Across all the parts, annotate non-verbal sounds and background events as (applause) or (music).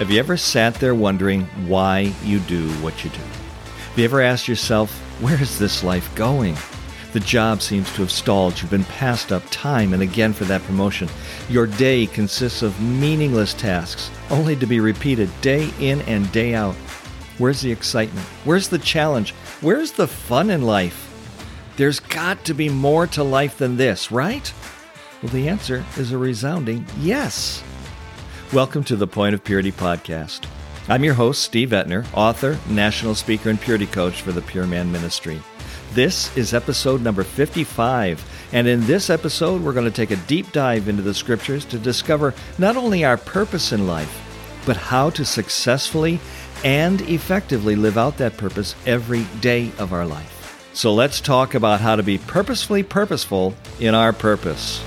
Have you ever sat there wondering why you do what you do? Have you ever asked yourself, where is this life going? The job seems to have stalled. You've been passed up time and again for that promotion. Your day consists of meaningless tasks, only to be repeated day in and day out. Where's the excitement? Where's the challenge? Where's the fun in life? There's got to be more to life than this, right? Well, the answer is a resounding yes. Welcome to the Point of Purity podcast. I'm your host, Steve Etner, author, national speaker, and purity coach for the Pure Man Ministry. This is episode number 55, and in this episode, we're going to take a deep dive into the scriptures to discover not only our purpose in life, but how to successfully and effectively live out that purpose every day of our life. So let's talk about how to be purposefully purposeful in our purpose.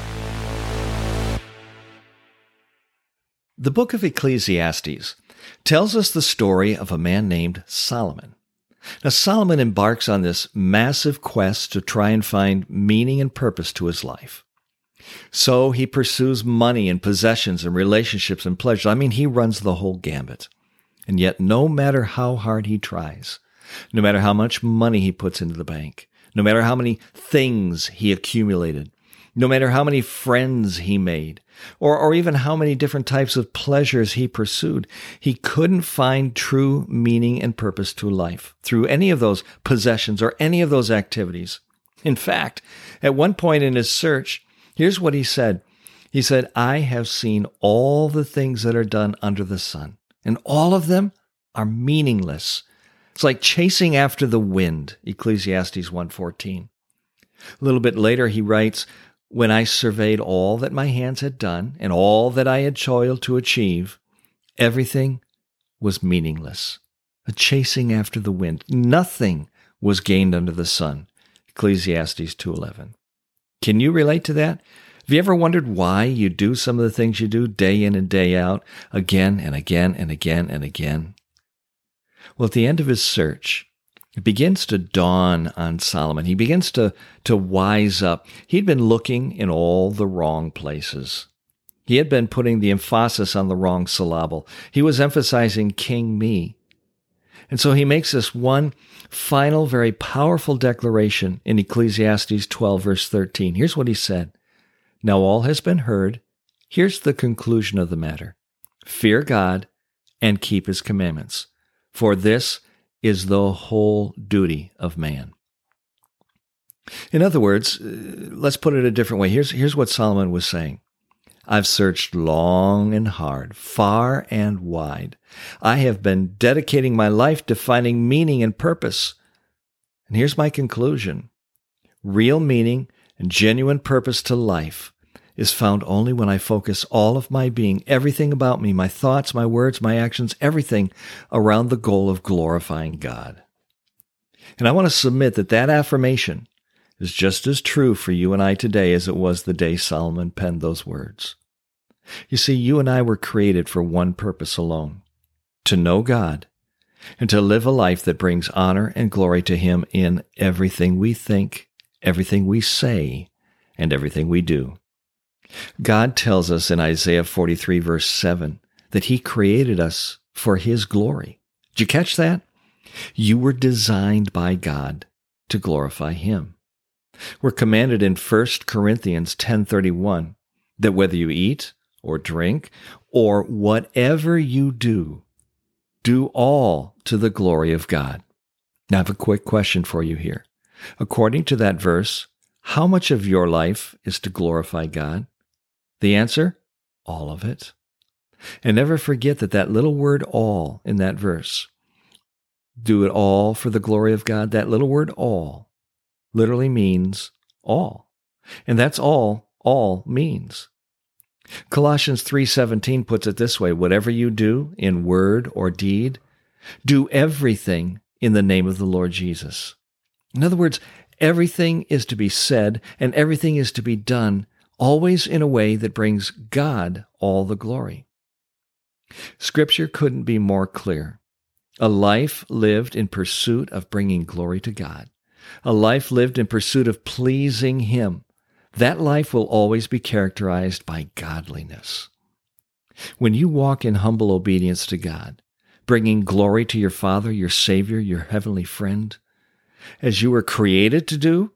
The book of Ecclesiastes tells us the story of a man named Solomon. Now, Solomon embarks on this massive quest to try and find meaning and purpose to his life. So he pursues money and possessions and relationships and pleasures. I mean, he runs the whole gambit. And yet, no matter how hard he tries, no matter how much money he puts into the bank, no matter how many things he accumulated, no matter how many friends he made, or, or even how many different types of pleasures he pursued, he couldn't find true meaning and purpose to life through any of those possessions or any of those activities. In fact, at one point in his search, here's what he said. He said, I have seen all the things that are done under the sun, and all of them are meaningless. It's like chasing after the wind, Ecclesiastes 1:14. A little bit later he writes, when I surveyed all that my hands had done and all that I had toiled to achieve, everything was meaningless, a chasing after the wind. Nothing was gained under the sun. Ecclesiastes 2:11. Can you relate to that? Have you ever wondered why you do some of the things you do day in and day out, again and again and again and again? Well, at the end of his search, it begins to dawn on Solomon. He begins to, to wise up. He'd been looking in all the wrong places. He had been putting the emphasis on the wrong syllable. He was emphasizing King Me. And so he makes this one final, very powerful declaration in Ecclesiastes 12, verse 13. Here's what he said Now all has been heard. Here's the conclusion of the matter Fear God and keep his commandments, for this is the whole duty of man. In other words, uh, let's put it a different way. Here's, here's what Solomon was saying. I've searched long and hard, far and wide. I have been dedicating my life to finding meaning and purpose. And here's my conclusion. Real meaning and genuine purpose to life is found only when I focus all of my being, everything about me, my thoughts, my words, my actions, everything around the goal of glorifying God. And I want to submit that that affirmation is just as true for you and I today as it was the day Solomon penned those words. You see, you and I were created for one purpose alone to know God and to live a life that brings honor and glory to Him in everything we think, everything we say, and everything we do. God tells us in Isaiah 43, verse 7, that He created us for His glory. Did you catch that? You were designed by God to glorify Him. We're commanded in 1 Corinthians 10:31 that whether you eat or drink or whatever you do, do all to the glory of God. Now I have a quick question for you here. According to that verse, how much of your life is to glorify God? The answer? All of it. And never forget that that little word all in that verse, do it all for the glory of God, that little word all literally means all. And that's all all means. Colossians 3:17 puts it this way, whatever you do in word or deed, do everything in the name of the Lord Jesus. In other words, everything is to be said and everything is to be done always in a way that brings God all the glory. Scripture couldn't be more clear. A life lived in pursuit of bringing glory to God, a life lived in pursuit of pleasing Him, that life will always be characterized by godliness. When you walk in humble obedience to God, bringing glory to your Father, your Savior, your heavenly friend, as you were created to do,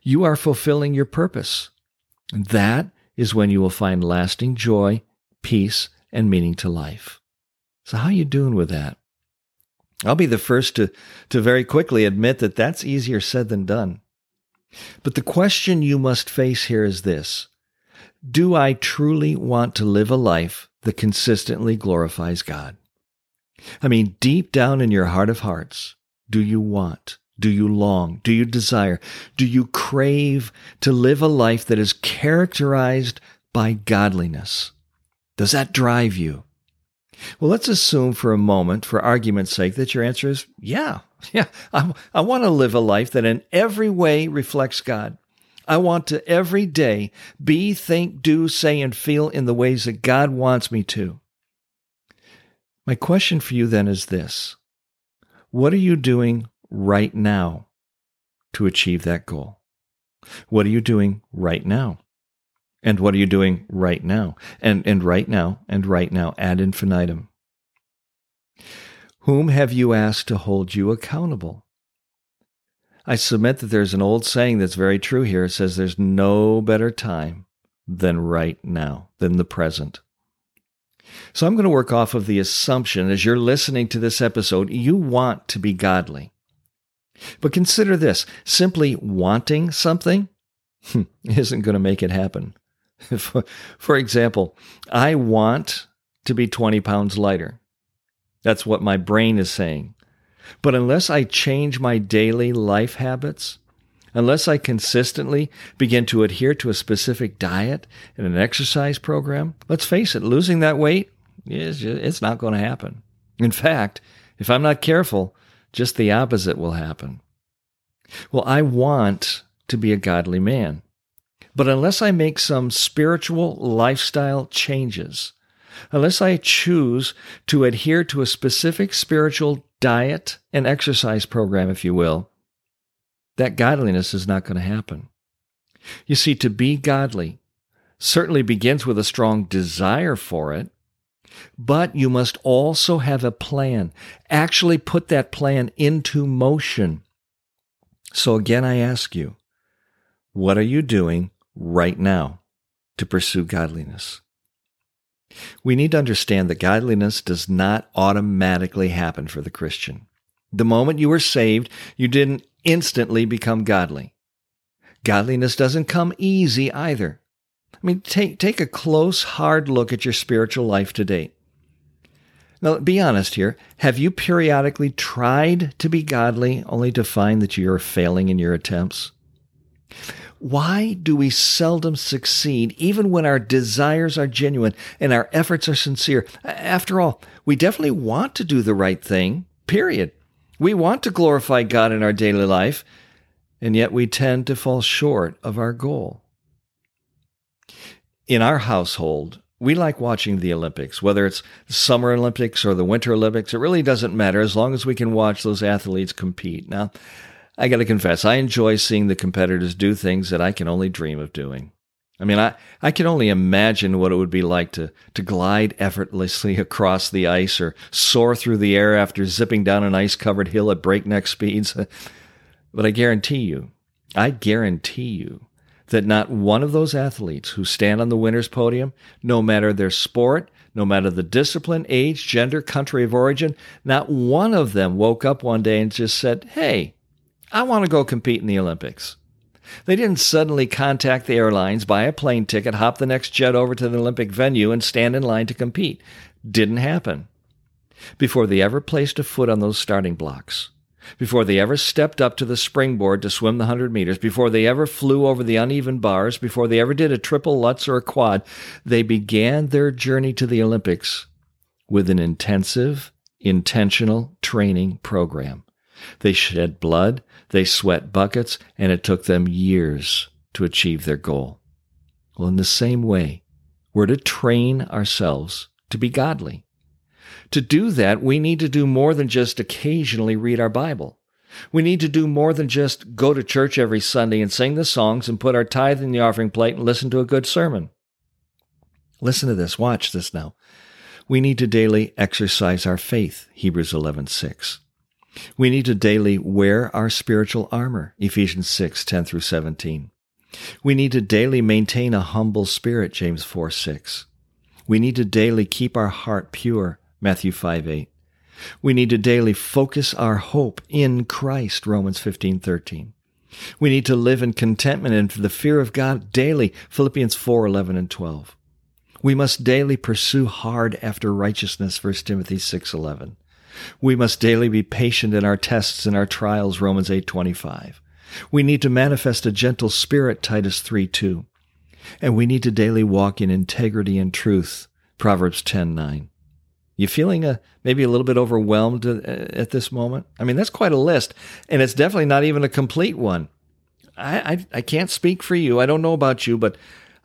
you are fulfilling your purpose. That is when you will find lasting joy, peace, and meaning to life. So how are you doing with that? I'll be the first to, to very quickly admit that that's easier said than done. But the question you must face here is this Do I truly want to live a life that consistently glorifies God? I mean, deep down in your heart of hearts, do you want, do you long, do you desire, do you crave to live a life that is characterized by godliness? Does that drive you? Well, let's assume for a moment, for argument's sake, that your answer is yeah. (laughs) Yeah, I, I want to live a life that in every way reflects God. I want to every day be, think, do, say, and feel in the ways that God wants me to. My question for you then is this What are you doing right now to achieve that goal? What are you doing right now? And what are you doing right now? And, and right now, and right now, ad infinitum. Whom have you asked to hold you accountable? I submit that there's an old saying that's very true here. It says there's no better time than right now, than the present. So I'm going to work off of the assumption as you're listening to this episode, you want to be godly. But consider this simply wanting something hmm, isn't going to make it happen. (laughs) for, example, I want to be 20 pounds lighter. That's what my brain is saying. But unless I change my daily life habits, unless I consistently begin to adhere to a specific diet and an exercise program, let's face it, losing that weight, is it's not going to happen. In fact, if I'm not careful, just the opposite will happen. Well, I want to be a godly man. But unless I make some spiritual lifestyle changes, unless I choose to adhere to a specific spiritual diet and exercise program, if you will, that godliness is not going to happen. You see, to be godly certainly begins with a strong desire for it, but you must also have a plan. Actually, put that plan into motion. So, again, I ask you, what are you doing right now to pursue godliness. We need to understand that godliness does not automatically happen for the Christian. The moment you were saved, you didn't instantly become godly. Godliness doesn't come easy either. I mean, take, take a close, hard look at your spiritual life to date. Now, be honest here. Have you periodically tried to be godly only to find that you're failing in your attempts? Why do we seldom succeed even when our desires are genuine and our efforts are sincere? After all, we definitely want to do the right thing, period. We want to glorify God in our daily life, and yet we tend to fall short of our goal. In our household, we like watching the Olympics, whether it's the Summer Olympics or the Winter Olympics. It really doesn't matter as long as we can watch those athletes compete. Now, I got to confess, I enjoy seeing the competitors do things that I can only dream of doing. I mean, I, I can only imagine what it would be like to, to glide effortlessly (laughs) across the ice or soar through the air after zipping down an ice covered hill at breakneck speeds. (laughs) but I guarantee you, I guarantee you that not one of those athletes who stand on the winner's podium, no matter their sport, no matter the discipline, age, gender, country of origin, not one of them woke up one day and just said, Hey, I want to go compete in the Olympics. They didn't suddenly contact the airlines, buy a plane ticket, hop the next jet over to the Olympic venue, and stand in line to compete. Didn't happen. Before they ever placed a foot on those starting blocks, before they ever stepped up to the springboard to swim the 100 meters, before they ever flew over the uneven bars, before they ever did a triple Lutz or a quad, they began their journey to the Olympics with an intensive, intentional training program. They shed blood, they sweat buckets, and it took them years to achieve their goal. Well, in the same way, we're to train ourselves to be godly. To do that, we need to do more than just occasionally read our Bible. We need to do more than just go to church every Sunday and sing the songs and put our tithe in the offering plate and listen to a good sermon. Listen to this. Watch this now. We need to daily exercise our faith, Hebrews 11:6. We need to daily wear our spiritual armor, Ephesians 6, 10 through 17. We need to daily maintain a humble spirit, James 4, 6. We need to daily keep our heart pure, Matthew 5, 8. We need to daily focus our hope in Christ, Romans 15, 13. We need to live in contentment and for the fear of God daily, Philippians 4, 11 and 12. We must daily pursue hard after righteousness, 1 Timothy 6, 11. We must daily be patient in our tests and our trials, Romans 8:25. We need to manifest a gentle spirit, Titus 3:2. And we need to daily walk in integrity and truth, Proverbs 10:9. You feeling a, maybe a little bit overwhelmed uh, at this moment? I mean, that's quite a list, and it's definitely not even a complete one. I, I, I can't speak for you. I don't know about you, but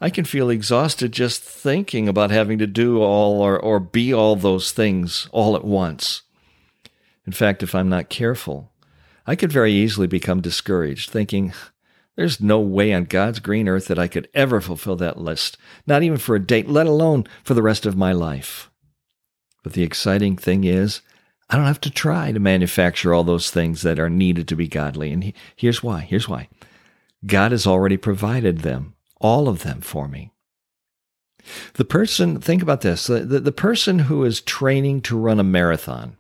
I can feel exhausted just thinking about having to do all or, or be all those things all at once. In fact, if I'm not careful, I could very easily become discouraged, thinking, there's no way on God's green earth that I could ever fulfill that list, not even for a date, let alone for the rest of my life. But the exciting thing is, I don't have to try to manufacture all those things that are needed to be godly. And here's why. Here's why. God has already provided them, all of them for me. The person, think about this the, the, the person who is training to run a marathon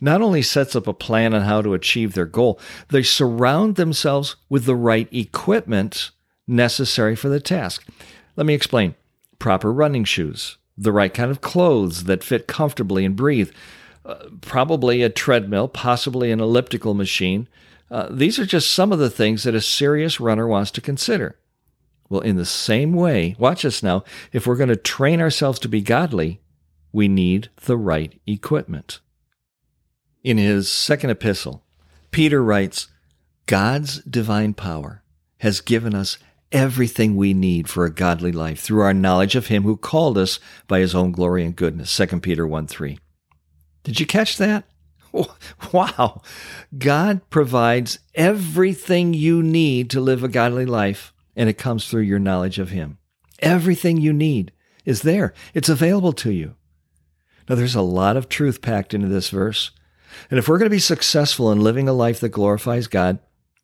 not only sets up a plan on how to achieve their goal, they surround themselves with the right equipment necessary for the task. Let me explain proper running shoes, the right kind of clothes that fit comfortably and breathe, uh, probably a treadmill, possibly an elliptical machine. Uh, these are just some of the things that a serious runner wants to consider. Well, in the same way, watch us now, if we're going to train ourselves to be godly, we need the right equipment. In his second epistle, Peter writes, God's divine power has given us everything we need for a godly life through our knowledge of him who called us by his own glory and goodness. 2 Peter 1 3. Did you catch that? (laughs) Wow. God provides everything you need to live a godly life, and it comes through your knowledge of him. Everything you need is there. It's available to you. Now, there's a lot of truth packed into this verse. And if we're going to be successful in living a life that glorifies God,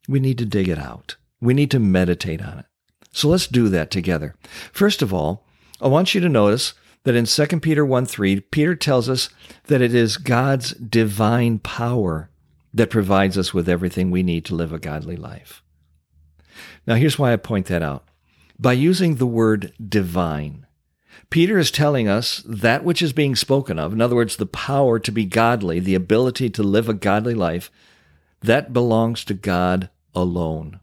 we need to dig it out. We need to meditate on it. So let's do that together. First of all, I want you to notice that in 2 Peter 1 3, Peter tells us that it is God's divine power that provides us with everything we need to live a godly life. Now, here's why I point that out. By using the word divine, Peter is telling us that which is being spoken of, in other words, the power to be godly, the ability to live a godly life, that belongs to God alone.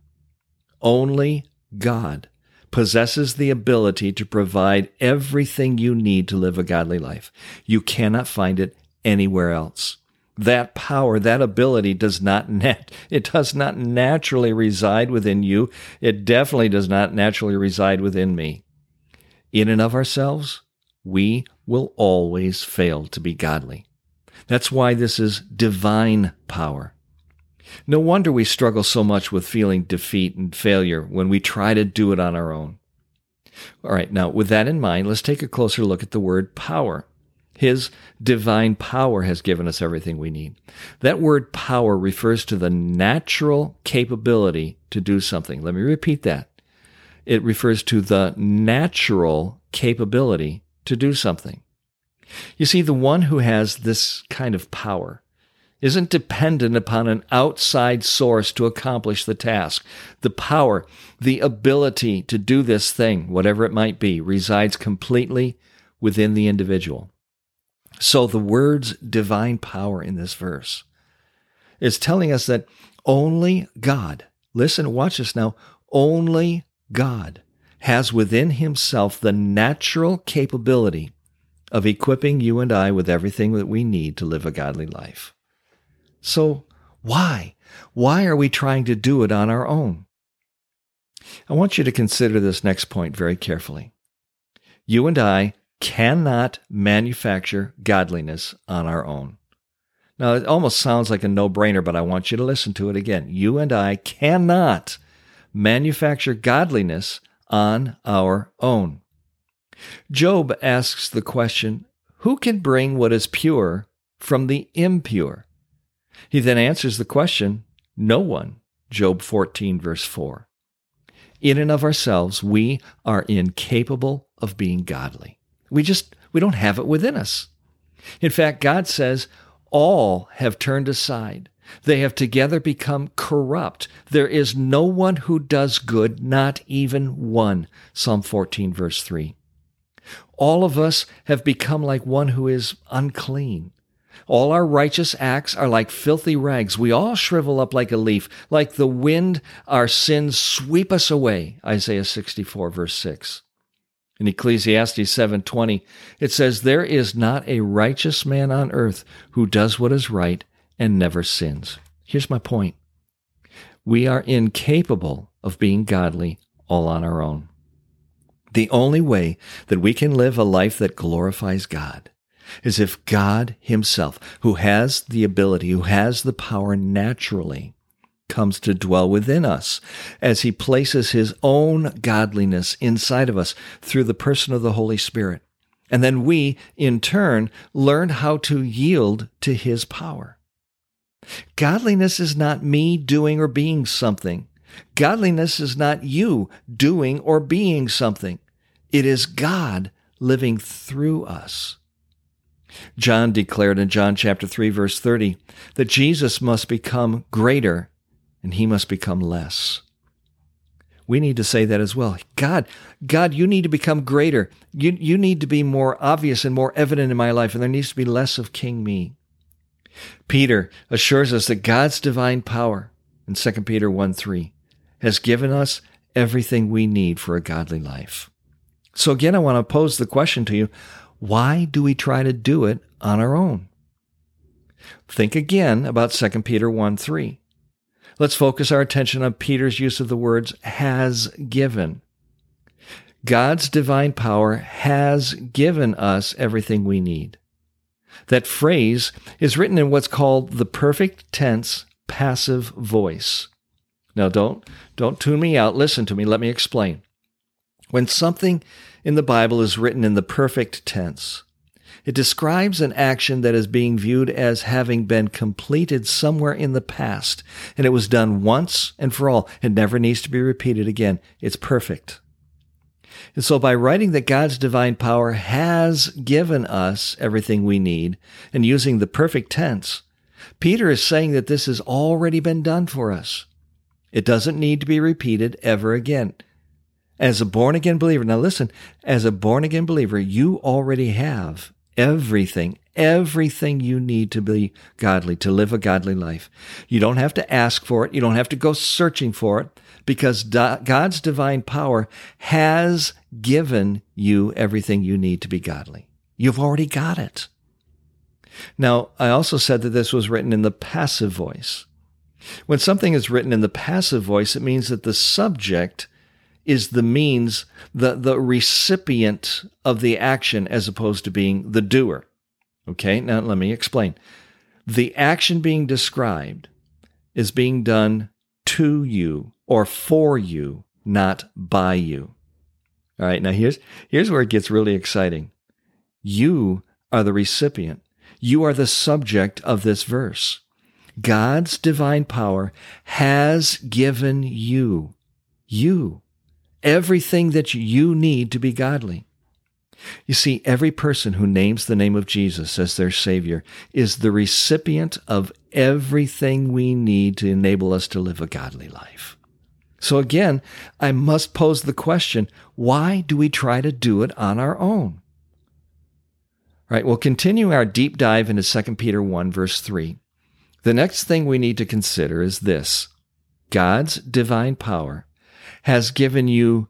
Only God possesses the ability to provide everything you need to live a godly life. You cannot find it anywhere else. That power, that ability does not nat- it does not naturally reside within you. It definitely does not naturally reside within me in and of ourselves, we will always fail to be godly. That's why this is divine power. No wonder we struggle so much with feeling defeat and failure when we try to do it on our own. All right, now with that in mind, let's take a closer look at the word power. His divine power has given us everything we need. That word power refers to the natural capability to do something. Let me repeat that it refers to the natural capability to do something. You see, the one who has this kind of power isn't dependent upon an outside source to accomplish the task. The power, the ability to do this thing, whatever it might be, resides completely within the individual. So the words divine power in this verse is telling us that only God, listen, watch this now, only God has within himself the natural capability of equipping you and I with everything that we need to live a godly life. So, why? Why are we trying to do it on our own? I want you to consider this next point very carefully. You and I cannot manufacture godliness on our own. Now, it almost sounds like a no brainer, but I want you to listen to it again. You and I cannot manufacture godliness on our own. Job asks the question Who can bring what is pure from the impure? He then answers the question No one. Job 14, verse 4. In and of ourselves, we are incapable of being godly. We just, we don't have it within us. In fact, God says, all have turned aside. They have together become corrupt. There is no one who does good, not even one. Psalm 14, verse 3. All of us have become like one who is unclean. All our righteous acts are like filthy rags. We all shrivel up like a leaf. Like the wind, our sins sweep us away. Isaiah 64, verse 6. In Ecclesiastes 7:20, it says, There is not a righteous man on earth who does what is right and never sins. Here's my point. We are incapable of being godly all on our own. The only way that we can live a life that glorifies God is if God Himself, who has the ability, who has the power naturally, comes to dwell within us as He places His own godliness inside of us through the person of the Holy Spirit. And then we, in turn, learn how to yield to His power. Godliness is not me doing or being something. Godliness is not you doing or being something. It is God living through us. John declared in John chapter 3 verse 30 that Jesus must become greater and he must become less. We need to say that as well. God, God, you need to become greater. You, you need to be more obvious and more evident in my life, and there needs to be less of King me. Peter assures us that God's divine power in 2 Peter 1 3 has given us everything we need for a godly life. So, again, I want to pose the question to you why do we try to do it on our own? Think again about 2 Peter 1 3. Let's focus our attention on Peter's use of the words has given. God's divine power has given us everything we need. That phrase is written in what's called the perfect tense passive voice. Now don't don't tune me out, listen to me, let me explain. When something in the Bible is written in the perfect tense, it describes an action that is being viewed as having been completed somewhere in the past, and it was done once and for all. It never needs to be repeated again. It's perfect. And so by writing that God's divine power has given us everything we need and using the perfect tense, Peter is saying that this has already been done for us. It doesn't need to be repeated ever again. As a born again believer, now listen, as a born again believer, you already have everything, everything you need to be godly, to live a godly life. You don't have to ask for it. You don't have to go searching for it because God's divine power has given you everything you need to be godly. You've already got it. Now, I also said that this was written in the passive voice. When something is written in the passive voice, it means that the subject is the means, the, the recipient of the action as opposed to being the doer. Okay, now let me explain. The action being described is being done to you or for you, not by you. All right, now here's, here's where it gets really exciting. You are the recipient. You are the subject of this verse. God's divine power has given you, you, everything that you need to be godly. You see, every person who names the name of Jesus as their Savior is the recipient of everything we need to enable us to live a godly life. So again, I must pose the question why do we try to do it on our own? All right, we'll continue our deep dive into 2 Peter 1, verse 3. The next thing we need to consider is this God's divine power has given you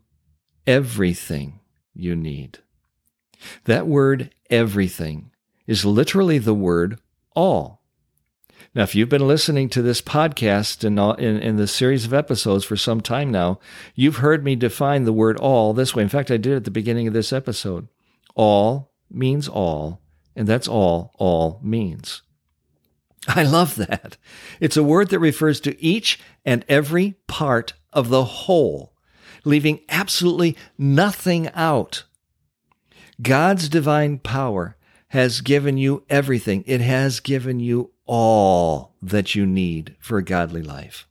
everything you need. That word, everything, is literally the word all. Now, if you've been listening to this podcast and in, in, in the series of episodes for some time now, you've heard me define the word all this way. In fact, I did at the beginning of this episode. All means all, and that's all all means. I love that. It's a word that refers to each and every part of the whole, leaving absolutely nothing out. God's divine power has given you everything. It has given you all that you need for a godly life.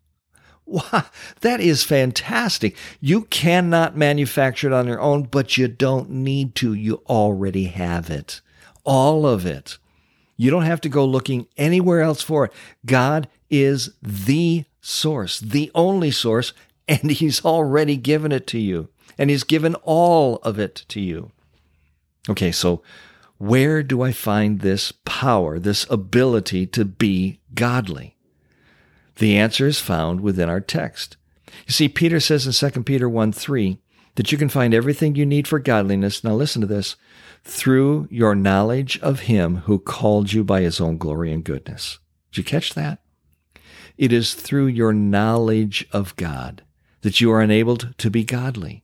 Wow, that is fantastic. You cannot manufacture it on your own, but you don't need to. You already have it. All of it. You don't have to go looking anywhere else for it. God is the source, the only source, and He's already given it to you. And He's given all of it to you. Okay, so where do I find this power, this ability to be godly? The answer is found within our text. You see, Peter says in 2 Peter 1 3 that you can find everything you need for godliness. Now, listen to this through your knowledge of him who called you by his own glory and goodness. Did you catch that? It is through your knowledge of God that you are enabled to be godly.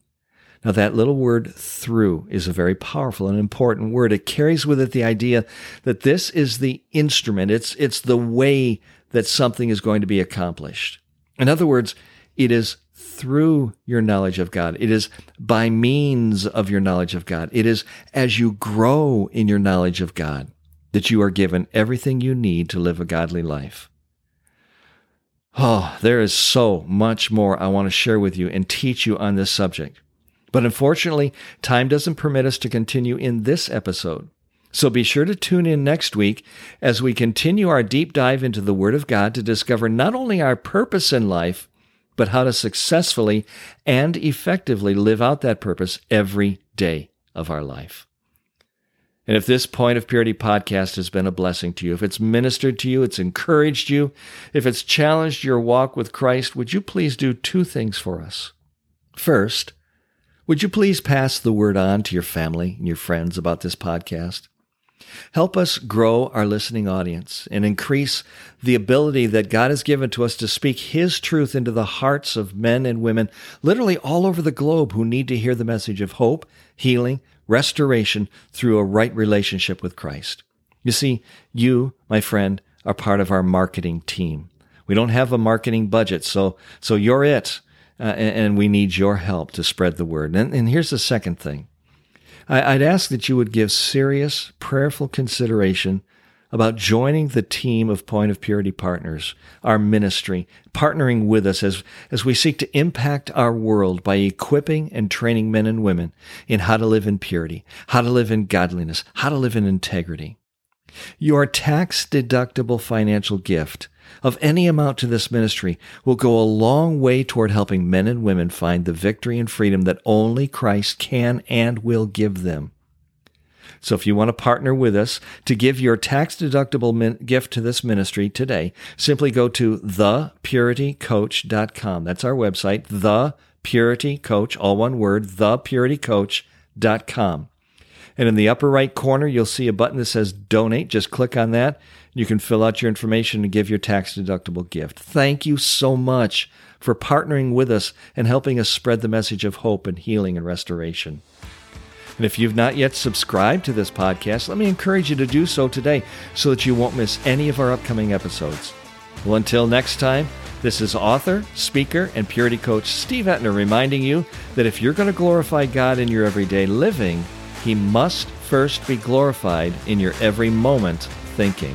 Now, that little word through is a very powerful and important word. It carries with it the idea that this is the instrument. It's, it's the way that something is going to be accomplished. In other words, it is through your knowledge of God. It is by means of your knowledge of God. It is as you grow in your knowledge of God that you are given everything you need to live a godly life. Oh, there is so much more I want to share with you and teach you on this subject. But unfortunately, time doesn't permit us to continue in this episode. So be sure to tune in next week as we continue our deep dive into the Word of God to discover not only our purpose in life, but how to successfully and effectively live out that purpose every day of our life. And if this Point of Purity podcast has been a blessing to you, if it's ministered to you, it's encouraged you, if it's challenged your walk with Christ, would you please do two things for us? First, would you please pass the word on to your family and your friends about this podcast? Help us grow our listening audience and increase the ability that God has given to us to speak His truth into the hearts of men and women literally all over the globe who need to hear the message of hope, healing, restoration through a right relationship with Christ. You see, you, my friend, are part of our marketing team. We don't have a marketing budget, so, so you're it uh, and, and, we need your help to spread the word. And, and here's the second thing I, I'd ask that you would give serious, prayerful consideration about joining the team of Point of Purity partners, our ministry, partnering with us as, as we seek to impact our world by equipping and training men and women in how to live in purity, how to live in godliness, how to live in integrity. Your tax deductible financial gift of any amount to this ministry will go a long way toward helping men and women find the victory and freedom that only Christ can and will give them. So if you want to partner with us to give your tax deductible min- gift to this ministry today, simply go to thepuritycoach.com. That's our website, thepuritycoach, all one word, thepuritycoach.com. And in the upper right corner, you'll see a button that says donate. Just click on that. You can fill out your information and give your tax deductible gift. Thank you so much for partnering with us and helping us spread the message of hope and healing and restoration. And if you've not yet subscribed to this podcast, let me encourage you to do so today so that you won't miss any of our upcoming episodes. Well, until next time, this is author, speaker, and purity coach Steve Etner reminding you that if you're going to glorify God in your everyday living, He must first be glorified in your every moment thinking.